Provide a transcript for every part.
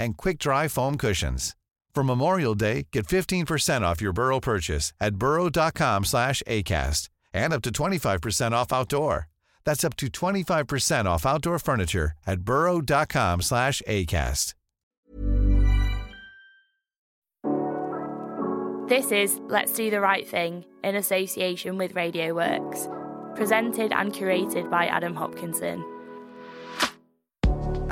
and quick-dry foam cushions. For Memorial Day, get 15% off your Burrow purchase at burrow.com slash ACAST and up to 25% off outdoor. That's up to 25% off outdoor furniture at burrow.com slash ACAST. This is Let's Do the Right Thing in association with Radio Works, presented and curated by Adam Hopkinson.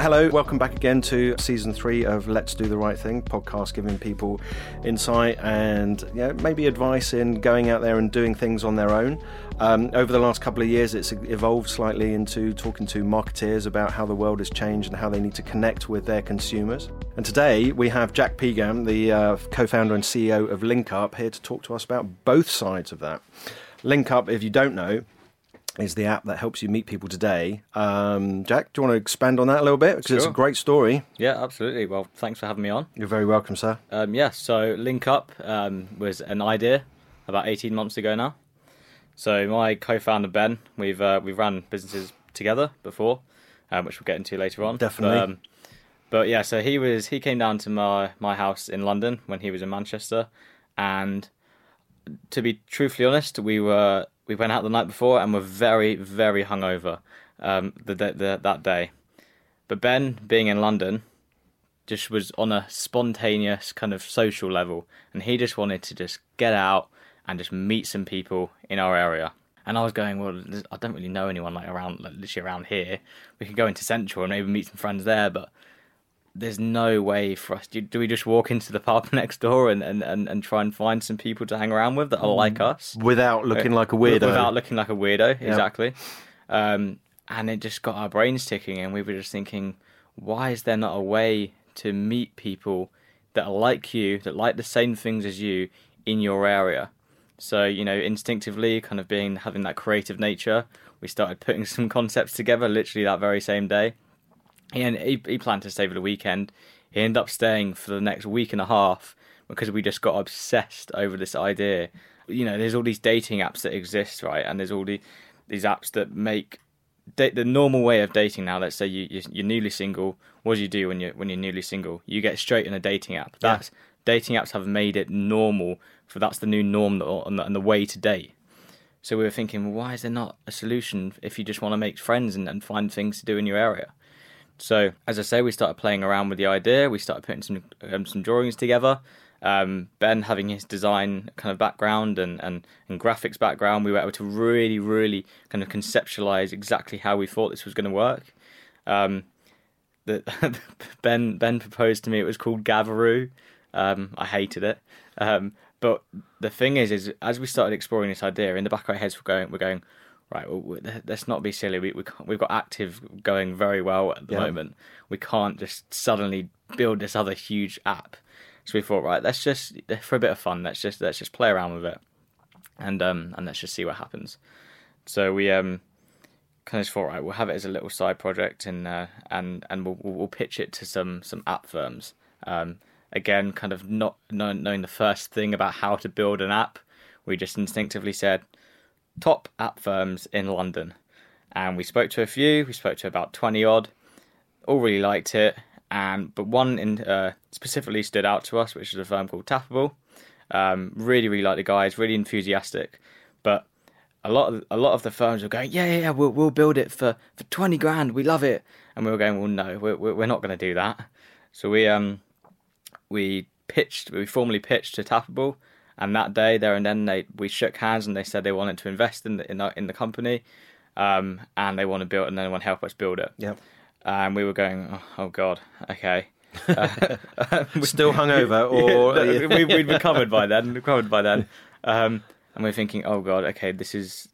Hello, welcome back again to season three of Let's Do the Right Thing podcast, giving people insight and yeah, maybe advice in going out there and doing things on their own. Um, over the last couple of years, it's evolved slightly into talking to marketeers about how the world has changed and how they need to connect with their consumers. And today we have Jack Pegam, the uh, co founder and CEO of LinkUp, here to talk to us about both sides of that. LinkUp, if you don't know, is the app that helps you meet people today. Um, Jack, do you want to expand on that a little bit? Because sure. it's a great story. Yeah, absolutely. Well, thanks for having me on. You're very welcome, sir. Um, yeah, so LinkUp um, was an idea about 18 months ago now. So my co-founder Ben, we've uh, we've run businesses together before, um, which we'll get into later on. Definitely. But, um, but yeah, so he was he came down to my my house in London when he was in Manchester, and to be truthfully honest, we were we went out the night before and were very, very hungover um, the, the, that day. But Ben, being in London, just was on a spontaneous kind of social level, and he just wanted to just get out and just meet some people in our area. And I was going, well, I don't really know anyone like around, like, literally around here. We could go into Central and maybe meet some friends there, but there's no way for us. Do, do, we just walk into the pub next door and, and, and, and try and find some people to hang around with that are like mm. us without looking like a weirdo? Without looking like a weirdo, exactly. Um, and it just got our brains ticking, and we were just thinking, why is there not a way to meet people that are like you, that like the same things as you in your area? So you know, instinctively, kind of being having that creative nature, we started putting some concepts together literally that very same day he, he, he planned to stay for the weekend. He ended up staying for the next week and a half because we just got obsessed over this idea. You know, there's all these dating apps that exist, right? And there's all the, these apps that make da- the normal way of dating now. Let's say you, you're newly single. What do you do when you're when you're newly single? You get straight in a dating app. That's yeah. dating apps have made it normal for that's the new norm and the, and the way to date. So we were thinking, well, why is there not a solution if you just want to make friends and, and find things to do in your area? So, as I say, we started playing around with the idea. We started putting some um, some drawings together. Um, ben having his design kind of background and, and, and graphics background, we were able to really, really kind of conceptualize exactly how we thought this was going to work. Um, the, ben Ben proposed to me. It was called Gavaroo. Um, I hated it. Um, but the thing is, is as we started exploring this idea, in the back of our heads, we're going, we're going, right, well, let's not be silly. We, we we've got active going very well at the yeah. moment. We can't just suddenly build this other huge app. So we thought, right, let's just for a bit of fun, let's just let's just play around with it, and um and let's just see what happens. So we um kind of thought, right, we'll have it as a little side project, and uh, and and we'll we'll pitch it to some some app firms. Um, again, kind of not knowing the first thing about how to build an app, we just instinctively said, top app firms in London. And we spoke to a few, we spoke to about 20 odd, all really liked it. And but one in uh, specifically stood out to us, which is a firm called Tappable. Um, really, really like the guys, really enthusiastic. But a lot of a lot of the firms were going, yeah, yeah, yeah, we'll we'll build it for, for twenty grand. We love it, and we were going, well, no, we're we're not going to do that. So we um we pitched, we formally pitched to Tappable, And that day, there and then, they we shook hands and they said they wanted to invest in the in the, in the company, um, and they want to build and they want to help us build it. Yeah. And we were going, oh, oh God, okay. We still hungover, or yeah, we, would recovered by then. Recovered by then, um, and we're thinking, oh God, okay, this is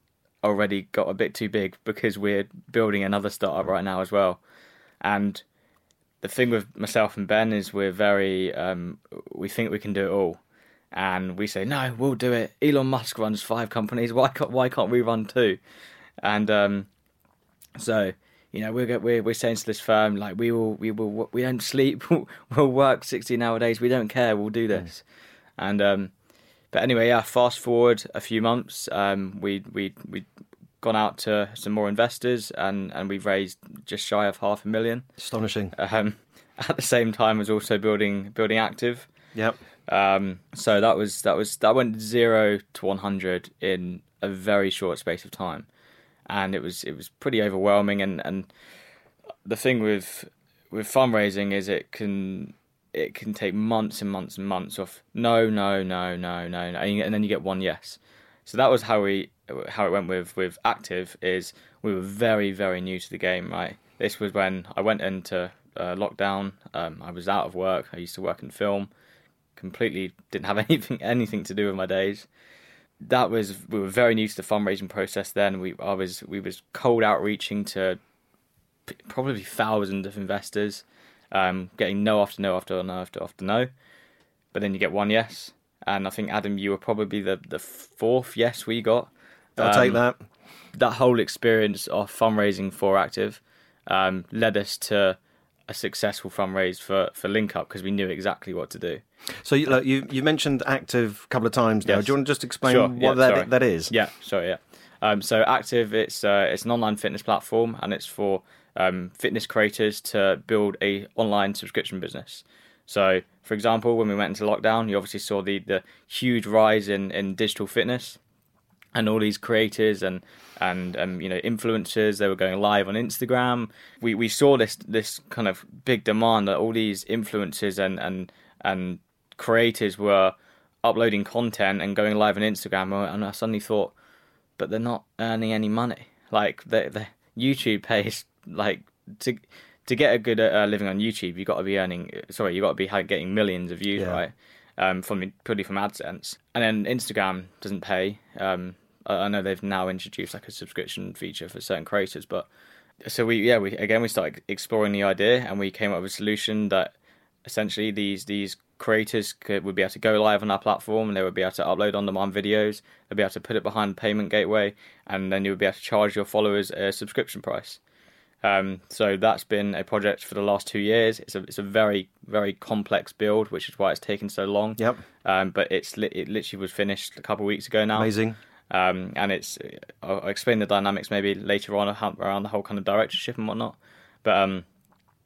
already got a bit too big because we're building another startup right now as well. And the thing with myself and Ben is we're very um, we think we can do it all, and we say no, we'll do it. Elon Musk runs five companies. Why can't why can't we run two? And um, so you know we're we're we're saying to this firm like we will we will we don't sleep. we'll work sixteen hour days. We don't care. We'll do this. Mm. And um, but anyway, yeah. Fast forward a few months, um, we we we gone out to some more investors and and we've raised just shy of half a million. Astonishing. Um, at the same time as also building building active. Yep. Um, so that was that was that went zero to one hundred in a very short space of time, and it was it was pretty overwhelming. And and the thing with with fundraising is it can it can take months and months and months of no, no, no, no, no, no, and then you get one yes. So that was how we how it went with with active is we were very very new to the game. Right, this was when I went into uh, lockdown. Um, I was out of work. I used to work in film. Completely didn't have anything anything to do with my days. That was we were very new to the fundraising process. Then we I was we was cold outreaching to probably thousands of investors um, getting no after no after no after after no. But then you get one yes, and I think Adam, you were probably the the fourth yes we got. I'll um, take that. That whole experience of fundraising for Active um, led us to a successful fundraise for for Link Up because we knew exactly what to do. So you like, you, you mentioned Active a couple of times now. Yes. Do you want to just explain sure. what yeah, that sorry. that is? Yeah, sorry, yeah. Um, so Active, it's uh, it's an online fitness platform, and it's for um, fitness creators to build a online subscription business. So, for example, when we went into lockdown, you obviously saw the, the huge rise in, in digital fitness, and all these creators and and um, you know influencers they were going live on Instagram. We we saw this this kind of big demand that all these influencers and and and creators were uploading content and going live on Instagram, and I suddenly thought, but they're not earning any money. Like the the YouTube pays like to to get a good uh, living on YouTube, you got to be earning. Sorry, you got to be getting millions of views, yeah. right? Um, from purely from AdSense, and then Instagram doesn't pay. Um, I know they've now introduced like a subscription feature for certain creators, but so we yeah we again we started exploring the idea and we came up with a solution that essentially these these creators could, would be able to go live on our platform and they would be able to upload on demand videos they'd be able to put it behind the payment gateway and then you would be able to charge your followers a subscription price um, so that's been a project for the last two years. It's a it's a very very complex build, which is why it's taken so long. Yep. Um, but it's it literally was finished a couple of weeks ago now. Amazing. Um, and it's I'll, I'll, explain the dynamics maybe later on around the whole kind of directorship and whatnot. But um,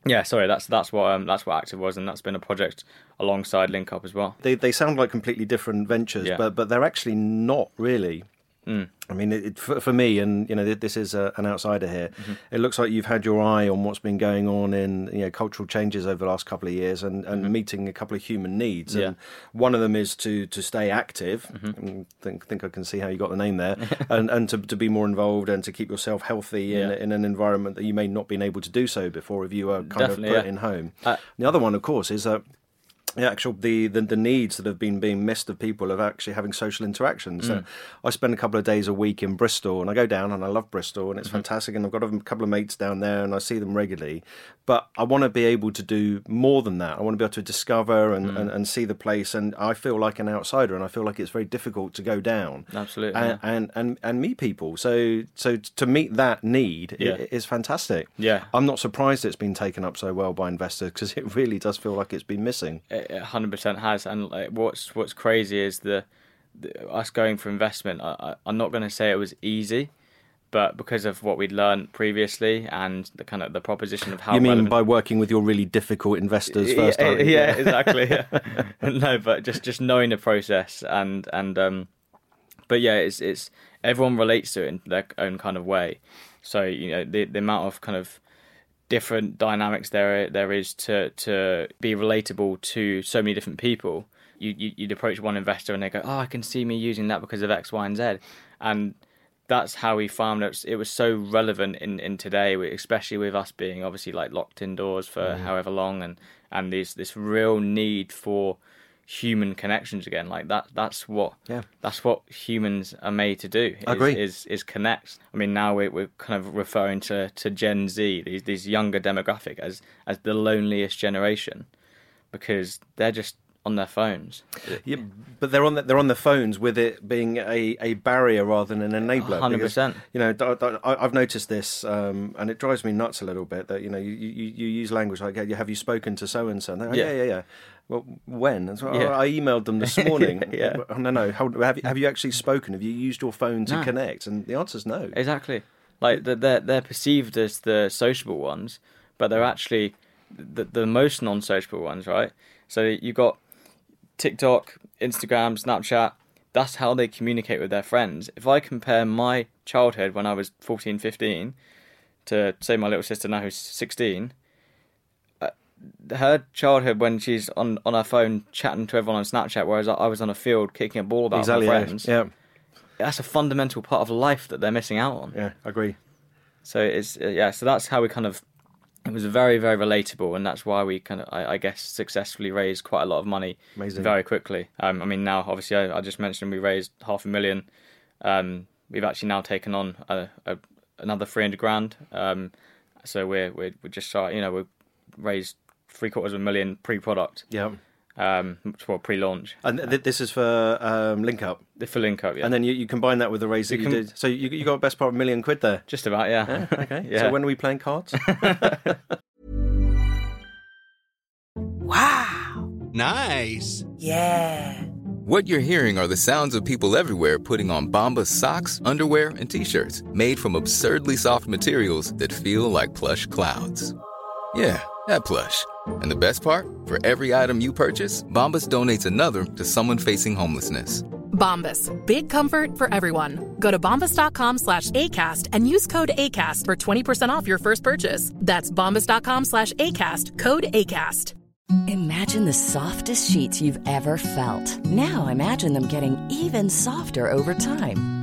yeah, sorry, that's that's what um, that's what Active was, and that's been a project alongside Link Up as well. They they sound like completely different ventures, yeah. but but they're actually not really. Mm. I mean, it, it, for, for, me, and you know, this is a, an outsider here. Mm-hmm. It looks like you've had your eye on what's been going on in you know cultural changes over the last couple of years, and, and mm-hmm. meeting a couple of human needs. Yeah. And one of them is to to stay active. Mm-hmm. think think I can see how you got the name there, and and to, to be more involved and to keep yourself healthy in, yeah. in an environment that you may not been able to do so before if you were kind Definitely, of put yeah. in home. Uh, the other one, of course, is that the actual the, the, the needs that have been being missed of people of actually having social interactions. Mm. I spend a couple of days a week in Bristol, and I go down and I love Bristol, and it's mm-hmm. fantastic. And I've got a couple of mates down there, and I see them regularly. But I want to be able to do more than that. I want to be able to discover and, mm. and, and, see the place. And I feel like an outsider, and I feel like it's very difficult to go down. Absolutely, and yeah. and, and, and, meet people. So so to meet that need yeah. is fantastic. Yeah, I'm not surprised it's been taken up so well by investors because it really does feel like it's been missing. Hundred percent has, and like, what's what's crazy is the, the us going for investment. I, I'm not going to say it was easy, but because of what we'd learned previously and the kind of the proposition of how you mean relevant... by working with your really difficult investors first yeah, yeah, yeah, exactly yeah. no but just just knowing the process and and um but yeah it's it's everyone relates to it in their own kind of way so you know the the amount of kind of different dynamics there there is to to be relatable to so many different people you, you would approach one investor and they go, "Oh, I can see me using that because of X, Y, and Z," and that's how we found it. It was so relevant in, in today, especially with us being obviously like locked indoors for mm. however long, and and this this real need for human connections again. Like that that's what yeah. that's what humans are made to do. Is, I agree. Is is connect. I mean now we're, we're kind of referring to, to Gen Z, these these younger demographic as as the loneliest generation because they're just on their phones. Yeah, but they're on the, they're on their phones with it being a, a barrier rather than an enabler. Hundred percent. You know, I've noticed this, um, and it drives me nuts a little bit that you know you, you, you use language like "Have you spoken to so and so?" Yeah, yeah, yeah. Well, when? Yeah. I emailed them this morning. yeah. No, no. Have you, have you actually spoken? Have you used your phone to no. connect? And the answer is no. Exactly. Like they're they're perceived as the sociable ones, but they're actually the the most non-sociable ones, right? So you got TikTok, Instagram, Snapchat, that's how they communicate with their friends. If I compare my childhood when I was 14, 15 to, say, my little sister now who's 16, uh, her childhood when she's on, on her phone chatting to everyone on Snapchat, whereas I was on a field kicking a ball about exactly, with my friends. Yeah. That's a fundamental part of life that they're missing out on. Yeah, I agree. So it's uh, yeah, so that's how we kind of it was very very relatable and that's why we kind of I, I, guess successfully raised quite a lot of money Amazing. very quickly um, i mean now obviously I, I, just mentioned we raised half a million um, we've actually now taken on a, a, another 300 grand um, so we're, we're we're just you know we've raised three quarters of a million pre-product yeah um, for pre-launch. And th- this is for um, Link Up. For Link Up, yeah. And then you, you combine that with the raise that you, you did. So you, you got best part of a million quid there. Just about, yeah. yeah okay. yeah. So when are we playing cards? wow. Nice. Yeah. What you're hearing are the sounds of people everywhere putting on Bombas socks, underwear, and t-shirts made from absurdly soft materials that feel like plush clouds. Yeah, that plush. And the best part, for every item you purchase, Bombas donates another to someone facing homelessness. Bombas, big comfort for everyone. Go to bombas.com slash ACAST and use code ACAST for 20% off your first purchase. That's bombas.com slash ACAST, code ACAST. Imagine the softest sheets you've ever felt. Now imagine them getting even softer over time.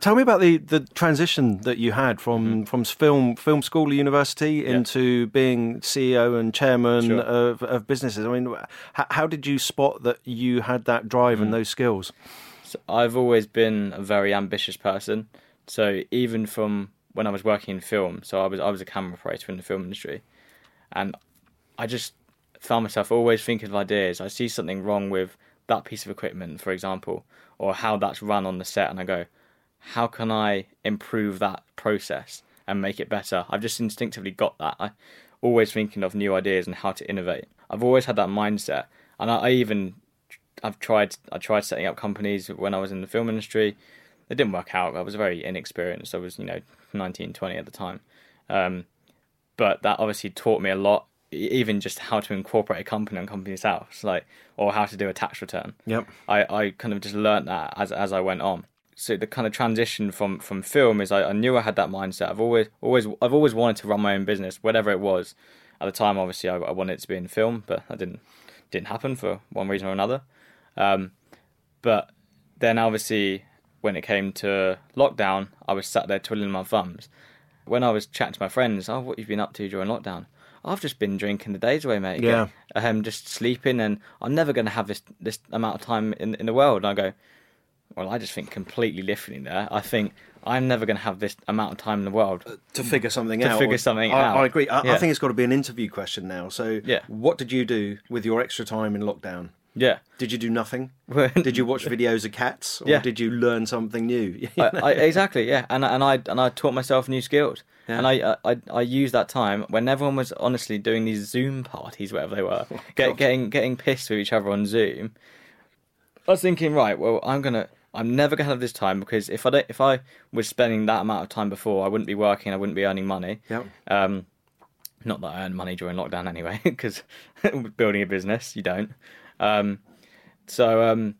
Tell me about the, the transition that you had from, mm-hmm. from film film school university yeah. into being CEO and chairman sure. of, of businesses. I mean, how, how, did you spot that you had that drive mm. and those skills? So I've always been a very ambitious person. So even from when I was working in film, so I was I was a camera operator in the film industry, and I just found myself always thinking of ideas. I see something wrong with that piece of equipment, for example, or how that's run on the set, and I go, how can I improve that process and make it better? I've just instinctively got that. I always thinking of new ideas and how to innovate. I've always had that mindset, and I, I even I've tried I tried setting up companies when I was in the film industry. It didn't work out. I was very inexperienced. I was you know 19, 20 at the time, um, but that obviously taught me a lot even just how to incorporate a company on Companies House, like or how to do a tax return. Yep. I, I kind of just learned that as as I went on. So the kind of transition from, from film is I, I knew I had that mindset. I've always always I've always wanted to run my own business, whatever it was. At the time, obviously, I, I wanted it to be in film, but that didn't didn't happen for one reason or another. Um, but then, obviously, when it came to lockdown, I was sat there twiddling my thumbs. When I was chatting to my friends, oh, what you've been up to during lockdown? I've just been drinking the days away, mate. Yeah. um, just sleeping, and I'm never going to have this this amount of time in in the world. And I go, well, I just think completely differently there. I think I'm never going to have this amount of time in the world to figure something To out. To figure something I, out. I agree. I, I think it's got to be an interview question now. So, Yeah. what did you do with your extra time in lockdown? Yeah. Did you do nothing? did you watch videos of cats, or Yeah. did you learn something new? I, I, exactly, yeah, and I- and I and I taught myself new skills, Yeah. and I, I I used that time when everyone was honestly doing these Zoom parties, whatever they were, Oh, get, getting getting pissed with each other on Zoom. I was thinking, right, well, I'm gonna, I'm never gonna have this time because if I don't, if I was spending that amount of time before, I wouldn't be working, I wouldn't be earning money. Yep. Um, not that I earned money during lockdown anyway, because building a business, you don't. Um, so um,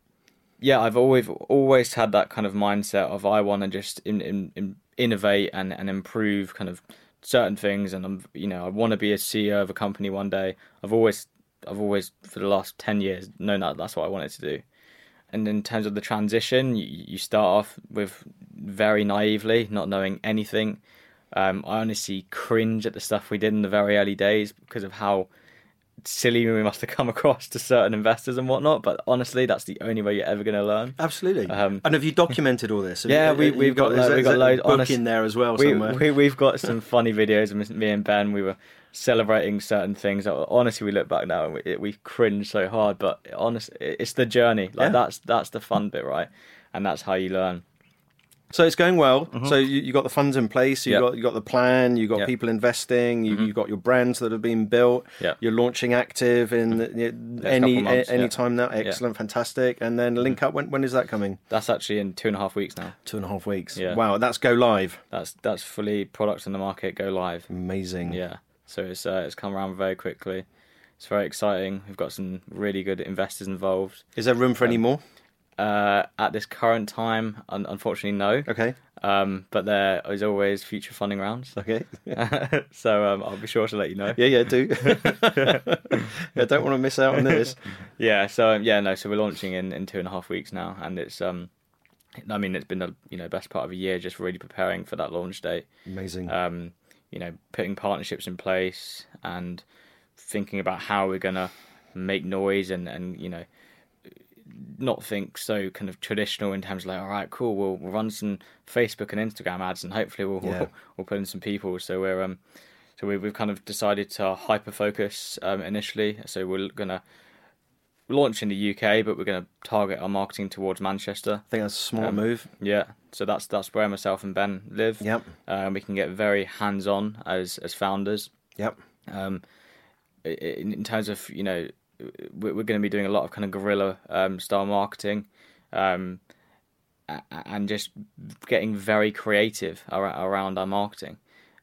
yeah, I've always always had that kind of mindset of I want to just in, in, in innovate and, and improve kind of certain things, and I'm you know I want to be a CEO of a company one day. I've always I've always for the last ten years known that that's what I wanted to do. And in terms of the transition, you, you start off with very naively, not knowing anything. Um, I honestly cringe at the stuff we did in the very early days because of how silly we must have come across to certain investors and whatnot. But honestly, that's the only way you're ever going to learn. Absolutely. Um, and have you documented all this? Have yeah, you- we, you've we've got, is lo- we've got loads. book honest- in there as well we, somewhere. We, we've got some funny videos of me and Ben. We were celebrating certain things. Honestly, we look back now and we, we cringe so hard. But honestly, it's the journey. Like Yeah. that's that's the fun bit, right? And that's how you learn. So it's going well. So you, you got the funds in place. You Mm-hmm. Yep. got you got the plan. You got Yep. people investing. You Mhm. you got your brands that have been built. Yep. You're launching active in the- couple any months, a- any yeah. time now. Yeah. Mm-hmm. Excellent, fantastic. And then link up. When when is that coming? That's actually in two and a half weeks now. Two and a half weeks. Yeah. Wow, that's go live. That's that's fully product in the market. Go live. Amazing. Yeah. So it's uh, it's come around very quickly. It's very exciting. We've got some really good investors involved. Is there room for any Um, more? Uh, at this current time, un- unfortunately, no. Okay. Um, but there is always future funding rounds. Okay. so um, I'll be sure to let you know. Yeah, yeah, do. yeah, don't want to miss out on this. yeah. So um, yeah, no. So we're launching in, in two and a half weeks now, and it's um, I mean, it's been the you know best part of a year just really preparing for that launch date. Amazing. Um, you know, putting partnerships in place and thinking about how we're gonna make noise and and you know not think so kind of traditional in terms of like all right cool we'll, we'll run some facebook and instagram ads and hopefully we'll Yeah. we'll, we'll put in some people so we're um so we, we've kind of decided to hyper focus um, initially so we're gonna launch in the uk but we're gonna target our marketing towards manchester I think that's a smart Um, move. yeah, so that's that's where myself and Ben live. Yep. Um, we can get very hands on as as founders. Yep. Um, in, in terms of you know, we're, we're going to be doing a lot of kind of guerrilla um, style marketing, um, and just getting very creative around our marketing.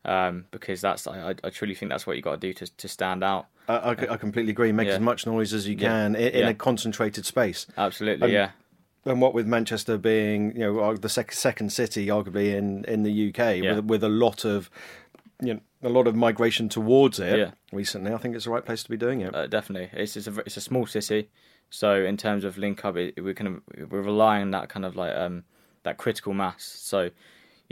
Um, because that's I, I- truly think that's what you got to do to to stand out. I, I, I completely agree. Make Yeah. as much noise as you Yeah. can in, in Yeah. a concentrated space. Absolutely, Um, yeah. And what with Manchester being, you know, uh, the sec- second city, arguably in, in the UK, Yeah. with with a lot of, you know, a lot of migration towards it Yeah. recently, I think it's the right place to be doing it. Uh, definitely, it's it's a it's a small city, so in terms of link up, it, we're kind of we're relying on that kind of like um that critical mass. So,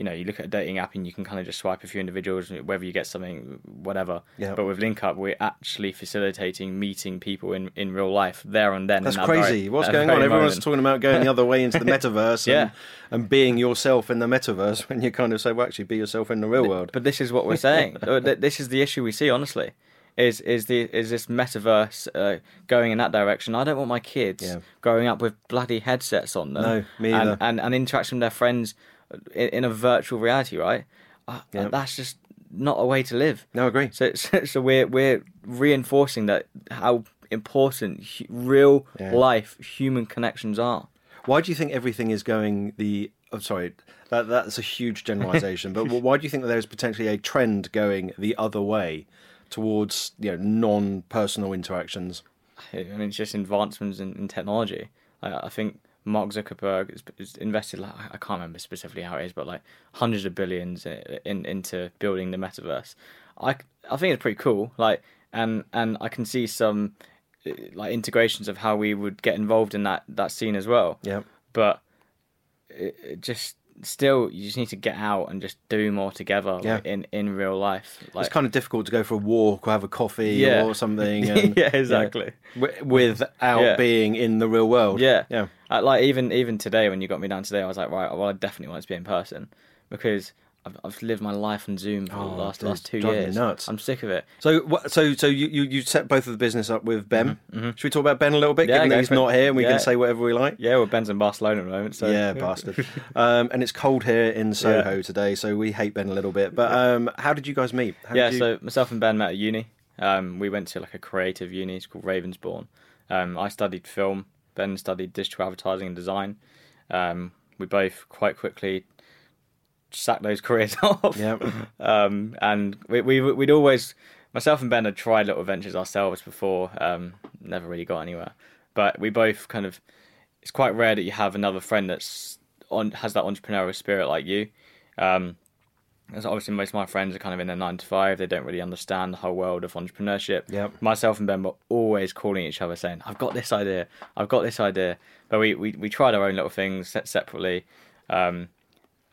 you know, you look at a dating app and you can kind of just swipe a few individuals, whether you get something, whatever. Yeah. But with link up, we're actually facilitating meeting people in, in real life there and then. That's that crazy. very- What's going on? Everyone's moment. talking about going the other way into the metaverse and, Yeah. and being yourself in the metaverse when you kind of say, well, actually, be yourself in the real world. But this is what we're saying. This is the issue we see, honestly. Is is the is this metaverse uh, going in that direction? I don't want my kids Yeah. growing up with bloody headsets on them. No, me and, either. and and interacting with their friends in, in a virtual reality, right? Uh, Yeah. That's just not a way to live. No, I agree. So so, so we're we're reinforcing that how important hu- real Yeah. life human connections are. Why do you think everything is going the? I'm sorry, that that's a huge generalisation. but why do you think that there's potentially a trend going the other way towards you know non-personal interactions? I mean, it's just advancements in, in technology. I, I think Mark Zuckerberg has, has invested like I can't remember specifically how it is, but like hundreds of billions in, in into building the metaverse. I I think it's pretty cool. Like, and and I can see some uh, like integrations of how we would get involved in that that scene as well. Yeah. But it, it just still you just need to get out and just do more together Yeah. like, in in real life. Like, it's kind of difficult to go for a walk or have a coffee Yeah. or something. And, Yeah, exactly. you know, wi- without Yeah. being in the real world. Yeah, Yeah. Uh, like even even today when you got me down today, I was like, right, well, I definitely want to be in person because I've, I've lived my life on Zoom for Oh, the last last two years. nuts. I'm sick of it. So, what, so, so you, you, you set both of the business up with Ben. Should we talk about Ben a little bit, Mm-hmm, Yeah, given that he's it. not here and we Yeah. can say whatever we like? Yeah, well, Ben's in Barcelona at the moment, so yeah, bastard. um, and it's cold here in Soho today, so we hate Ben a little bit. But um, how did you guys meet? How yeah, you... so myself and Ben met at uni. Um, we went to like a creative uni. It's called Ravensbourne. Um, I studied film. Ben studied digital advertising and design. Um, we both quite quickly sacked those careers off. Yeah. Um, and we, we we'd always myself and Ben had tried little ventures ourselves before. Um, never really got anywhere. But we both kind of. It's quite rare that you have another friend that's on has that entrepreneurial spirit like you. Um, as obviously most of my friends are kind of in their nine to five. They don't really understand the whole world of entrepreneurship. Yep. Myself and Ben were always calling each other saying, "I've got this idea. I've got this idea." But we we, we tried our own little things set separately, um,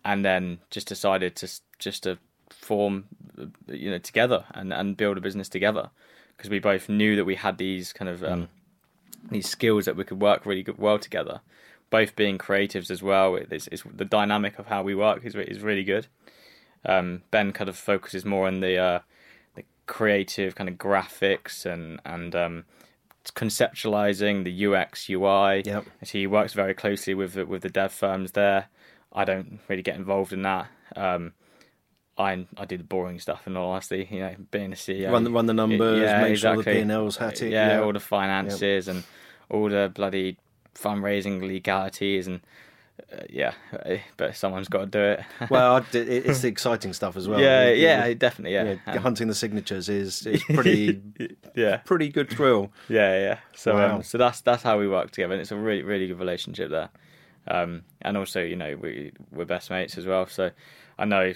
and then just decided to just to form, you know, together and and build a business together because we both knew that we had these kind of um, these skills that we could work really good, well together. Both being creatives as well, it's, it's the dynamic of how we work is is really good. Um, ben kind of focuses more on the uh, the creative kind of graphics and and um, conceptualizing the UX UI. Yep. So he works very closely with with the dev firms there. I don't really get involved in that. Um, I I do the boring stuff and all honesty. You know, being a CEO, Run the- run the numbers, yeah, make sure the exactly. P&L's hat it, Yeah, yeah. all the finances and all the bloody fundraising legalities and uh, yeah, eh, but someone's got to do it. well, it's the exciting stuff as well. yeah, You- yeah, you- definitely, yeah, you know, And- hunting the signatures is, is pretty yeah, pretty good thrill. yeah, yeah. So, Wow. um, so that's that's how we work together, and it's a really really good relationship there. Um, and also, you know, we we're best mates as well. So I know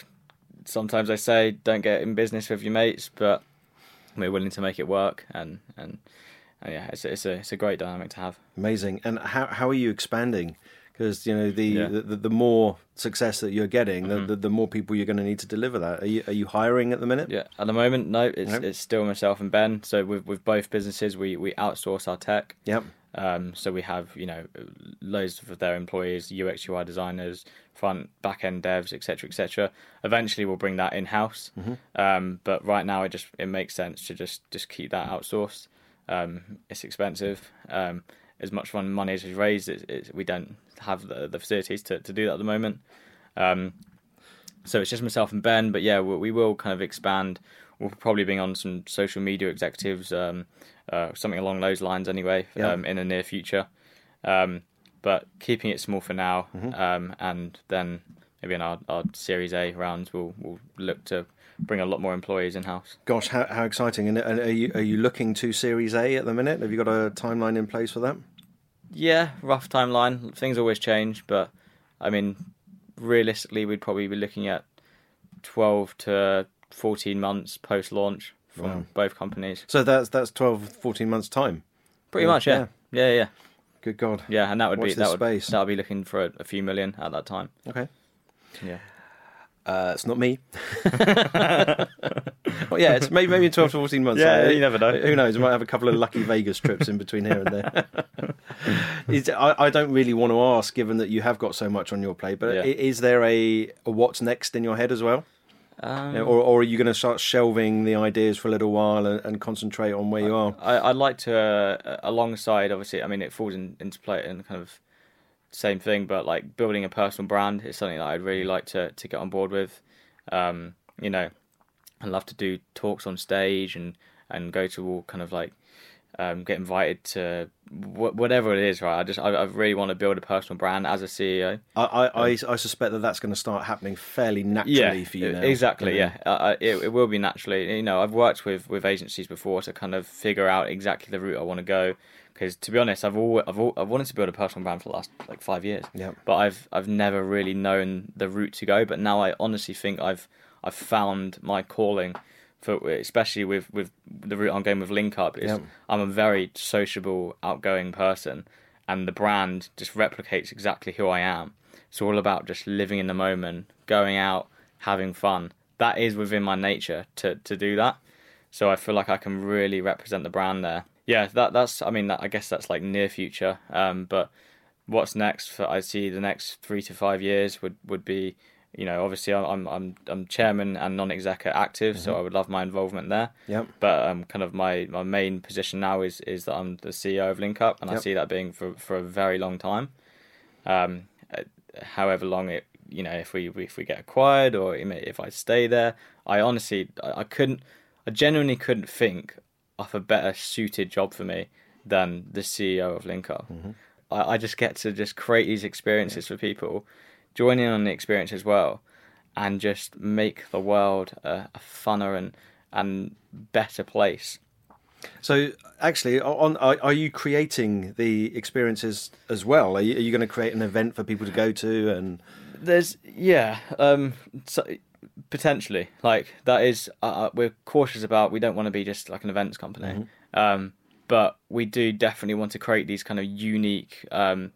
sometimes I say don't get in business with your mates, but we're willing to make it work, and and, and yeah, it's it's a it's a great dynamic to have. Amazing. And how how are you expanding? Because you know the, Yeah. Mm-hmm. the the more success that you're getting, the, the the more people you're going to need to deliver that. Are you are you hiring at the minute? Yeah, at the moment, no, it's it's still myself and Ben. So with with both businesses, we we outsource our tech. Yep. Um, so we have you know loads of their employees, UX UI designers, front back end devs, etc. etc. Eventually, we'll bring that in house. Um, but right now, it just it makes sense to just just keep that outsourced. Um, it's expensive. Um, as much fun money as we've raised, it, it, we don't have the, the facilities to, to do that at the moment. Um, so it's just myself and Ben. But yeah, we, we will kind of expand. We'll probably bring on some social media executives, um, uh, something along those lines anyway, Yeah. um, in the near future. Um, but keeping it small for now, Mm-hmm. um, and then maybe in our, our Series A rounds, we'll, we'll look to bring a lot more employees in house. Gosh, how, how exciting! And, and are you are you looking to Series A at the minute? Have you got a timeline in place for that? Yeah, rough timeline. Things always change, but I mean, realistically, we'd probably be looking at 12 to 14 months post launch from Wow. both companies. So that's that's 12, 14 months time. Pretty Yeah, much, yeah. Yeah, yeah. Good God. Yeah, and that would Watch be that would space. that would be looking for a, a few million at that time. Okay. Yeah. Uh, it's not me. well, yeah, it's maybe maybe twelve to fourteen months. Yeah, Uh, you never know. Who knows? We might have a couple of lucky Vegas trips in between here and there. is, I, I don't really want to ask, given that you have got so much on your plate. But Yeah. is there a, a what's next in your head as well, Um, You know, or, or are you going to start shelving the ideas for a little while and, and concentrate on where you are? I, I'd like to, uh, alongside, obviously, I mean, it falls in, into play and kind of same thing, but like building a personal brand is something that I'd really like to, to get on board with. Um, you know, I love to do talks on stage and, and go to all kind of like um, get invited to wh- whatever it is, right? I just I, I really want to build a personal brand as a CEO. I, I, I, I suspect that that's going to start happening fairly naturally for you now. Exactly, yeah. Uh, it, it will be naturally. You know, I've worked with, with agencies before to kind of figure out exactly the route I want to go. Because to be honest, I've always, I've I've wanted to build a personal brand for the last like five years. Yeah. But I've I've never really known the route to go. But now I honestly think I've I've found my calling. For especially with, with the route I'm going with Link Up is Yeah. I'm a very sociable, outgoing person, and the brand just replicates exactly who I am. It's all about just living in the moment, going out, having fun. That is within my nature to to do that. So I feel like I can really represent the brand there. Yeah, that that's I mean that, I guess that's like near future. Um, but what's next for I see the next three to five years would would be you know, obviously I'm I'm I'm chairman and non-exec at Active, mm-hmm. so I would love my involvement there. Yep. But um, kind of my, my main position now is is that I'm the CEO of LinkUp, and yep. I see that being for for a very long time. Um, however long it, you know, if we if we get acquired or if I stay there, I honestly I, I couldn't, I genuinely couldn't think a better suited job for me than the CEO of LinkUp. Mm-hmm. I, I just get to just create these experiences yeah. for people join in on the experience as well, and just make the world a, a funner and and better place. So, actually, on are, are, you creating the experiences as well? Are you, are you, going to create an event for people to go to? And there's yeah, um, so, potentially like that is uh, uh we're cautious about. We don't want to be just like an events company, mm-hmm. um, but we do definitely want to create these kind of unique um,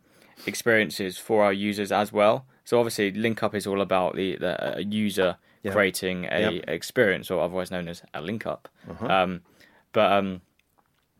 experiences for our users as well. So obviously, LinkUp is all about the, the user yep. creating a yep. experience, or otherwise known as a LinkUp. Uh-huh. Um, but um,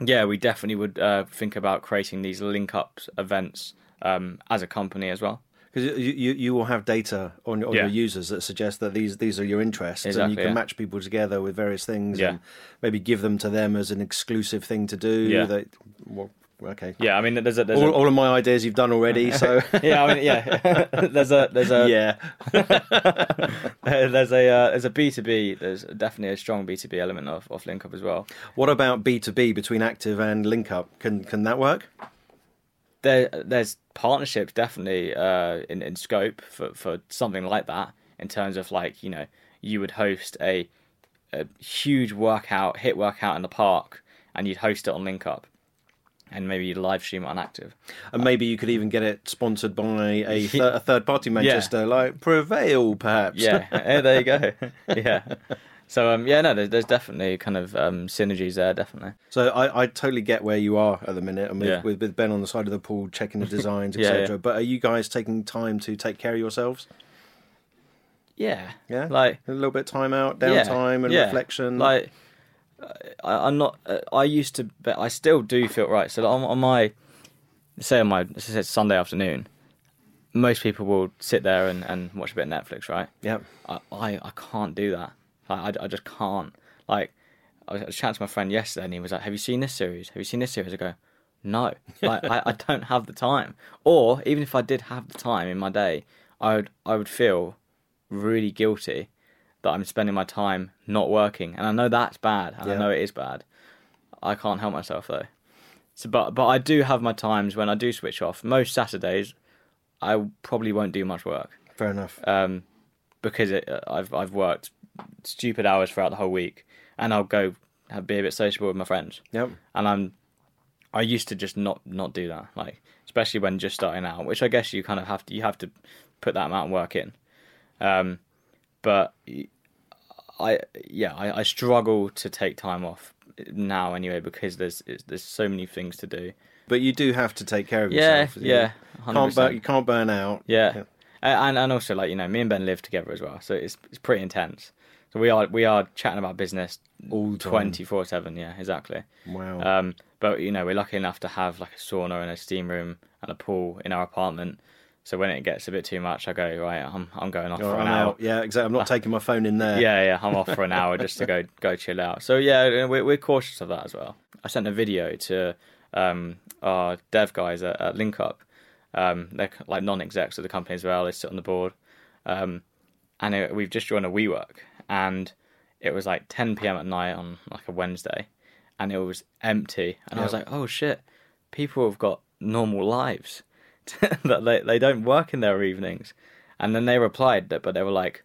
yeah, we definitely would uh, think about creating these LinkUp events um, as a company as well. Because you, you, you will have data on, on yeah. your users that suggest that these these are your interests, exactly, and you can yeah. match people together with various things, yeah. and maybe give them to them as an exclusive thing to do. Yeah. That, well, okay. Yeah, I mean, there's a there's all, a... all, of my ideas you've done already. So yeah, I mean, yeah. there's a there's a yeah. there's a uh, there's a B two B. There's definitely a strong B two B element of of LinkUp as well. What about B two B between Active and LinkUp? Can can that work? There there's partnerships definitely uh, in in scope for for something like that. In terms of like you know you would host a a huge workout HIIT workout in the park and you'd host it on LinkUp and maybe you'd live stream it on Active. And maybe you could even get it sponsored by a, th- a third party Manchester, yeah. like Prevail, perhaps. Yeah, yeah there you go. yeah. So um, yeah, no, there's, there's definitely kind of um, synergies there, definitely. So I, I totally get where you are at the minute, and with, yeah. with, with Ben on the side of the pool checking the designs, etc. yeah, yeah. But are you guys taking time to take care of yourselves? Yeah, yeah, like a little bit of time out, downtime, and reflection. Like I, am not. Uh, I used to, but I still do feel right. So on, on my, say on my, I said, Sunday afternoon, most people will sit there and, and watch a bit of Netflix, right? Yeah. I, I, I can't do that. Like, I, I just can't. Like, I was chatting to my friend yesterday, and he was like, "Have you seen this series? Have you seen this series?" I go, "No, like I, I don't have the time. Or even if I did have the time in my day, I would I would feel really guilty that I'm spending my time not working, and I know that's bad, and yeah. I know it is bad. I can't help myself though. So, but but I do have my times when I do switch off. Most Saturdays, I probably won't do much work. Fair enough. Um, because it, I've I've worked stupid hours throughout the whole week, and I'll go have, be a bit sociable with my friends. Yep. And I'm I used to just not not do that, like especially when just starting out, which I guess you kind of have to you have to put that amount of work in. Um, but I yeah, I, I struggle to take time off now anyway because there's there's so many things to do. But you do have to take care of yourself. Yeah, yeah. Can't burn, you can't burn out. Yeah. yeah. And and also like you know, me and Ben live together as well, so it's it's pretty intense. So we are we are chatting about business all twenty four seven. Yeah, exactly. Wow. Um, but you know, we're lucky enough to have like a sauna and a steam room and a pool in our apartment. So when it gets a bit too much, I go right. I'm I'm going off for an hour. Out. Yeah, exactly. I'm not taking my phone in there. Yeah, yeah. I'm off for an hour just to go go chill out. So yeah, we're we're cautious of that as well. I sent a video to um, our dev guys at, at LinkUp. Um, they're like non-execs of the company as well. They sit on the board, um, and it, we've just joined a WeWork, and it was like 10 p.m. at night on like a Wednesday, and it was empty, and yep. I was like, oh shit, people have got normal lives that they, they don't work in their evenings. And then they replied that, but they were like,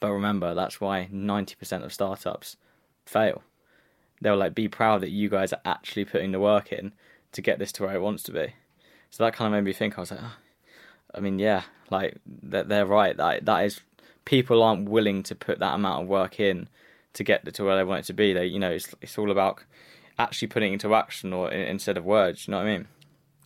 but remember, that's why 90% of startups fail. They were like, be proud that you guys are actually putting the work in to get this to where it wants to be. So that kind of made me think, I was like, oh, I mean, yeah, like they're, they're right. That, that is, people aren't willing to put that amount of work in to get to where they want it to be. They, you know, it's, it's all about actually putting it into action or instead of words. You know what I mean?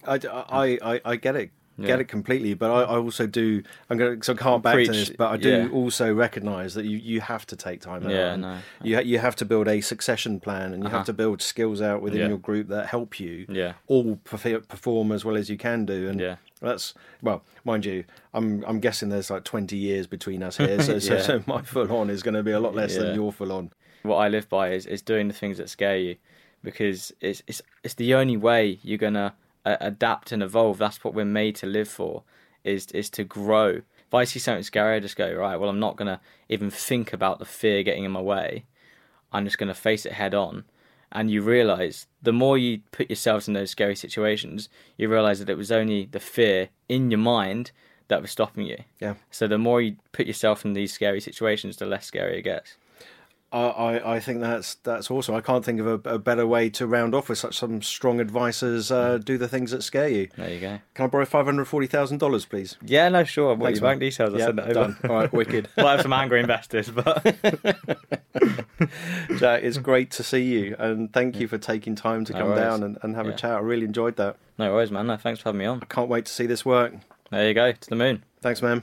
I, I, I, I get it get it completely. But I, I, also do. I'm going to so I can't back Preach. to this, but I do yeah. also recognise that you, you have to take time out. Yeah, no. You you have to build a succession plan, and you uh-huh. have to build skills out within yeah. your group that help you. Yeah. all perform as well as you can do, and yeah. That's well, mind you, I'm I'm guessing there's like 20 years between us here, so, so, so, my full on is going to be a lot less than your full on. What I live by is, is doing the things that scare you, because it's it's it's the only way you're gonna adapt and evolve. That's what we're made to live for. Is is to grow. If I see something scary, I just go right. Well, I'm not gonna even think about the fear getting in my way. I'm just gonna face it head on. And you realize the more you put yourselves in those scary situations, you realize that it was only the fear in your mind that was stopping you. Yeah. So the more you put yourself in these scary situations, the less scary it gets. I, I think that's that's awesome. I can't think of a, a, better way to round off with such some strong advice as uh, do the things that scare you. There you go. Can I borrow five hundred forty thousand dollars, please? Yeah, no, sure. What your bank details? I'll send it over. Done. All right, wicked. well, I have some angry investors, but Jack, it's great to see you, and thank you for taking time to no come worries. down and, and have yeah. a chat. I really enjoyed that. No worries, man. No, thanks for having me on. I can't wait to see this work. There you go, to the moon. Thanks, man.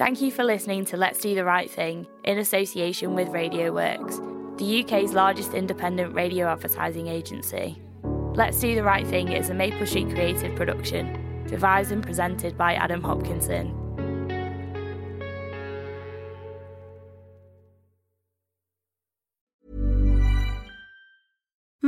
Thank you for listening to Let's Do the Right Thing in association with Radio Works, the UK's largest independent radio advertising agency. Let's Do the Right Thing is a Maple Street creative production, devised and presented by Adam Hopkinson.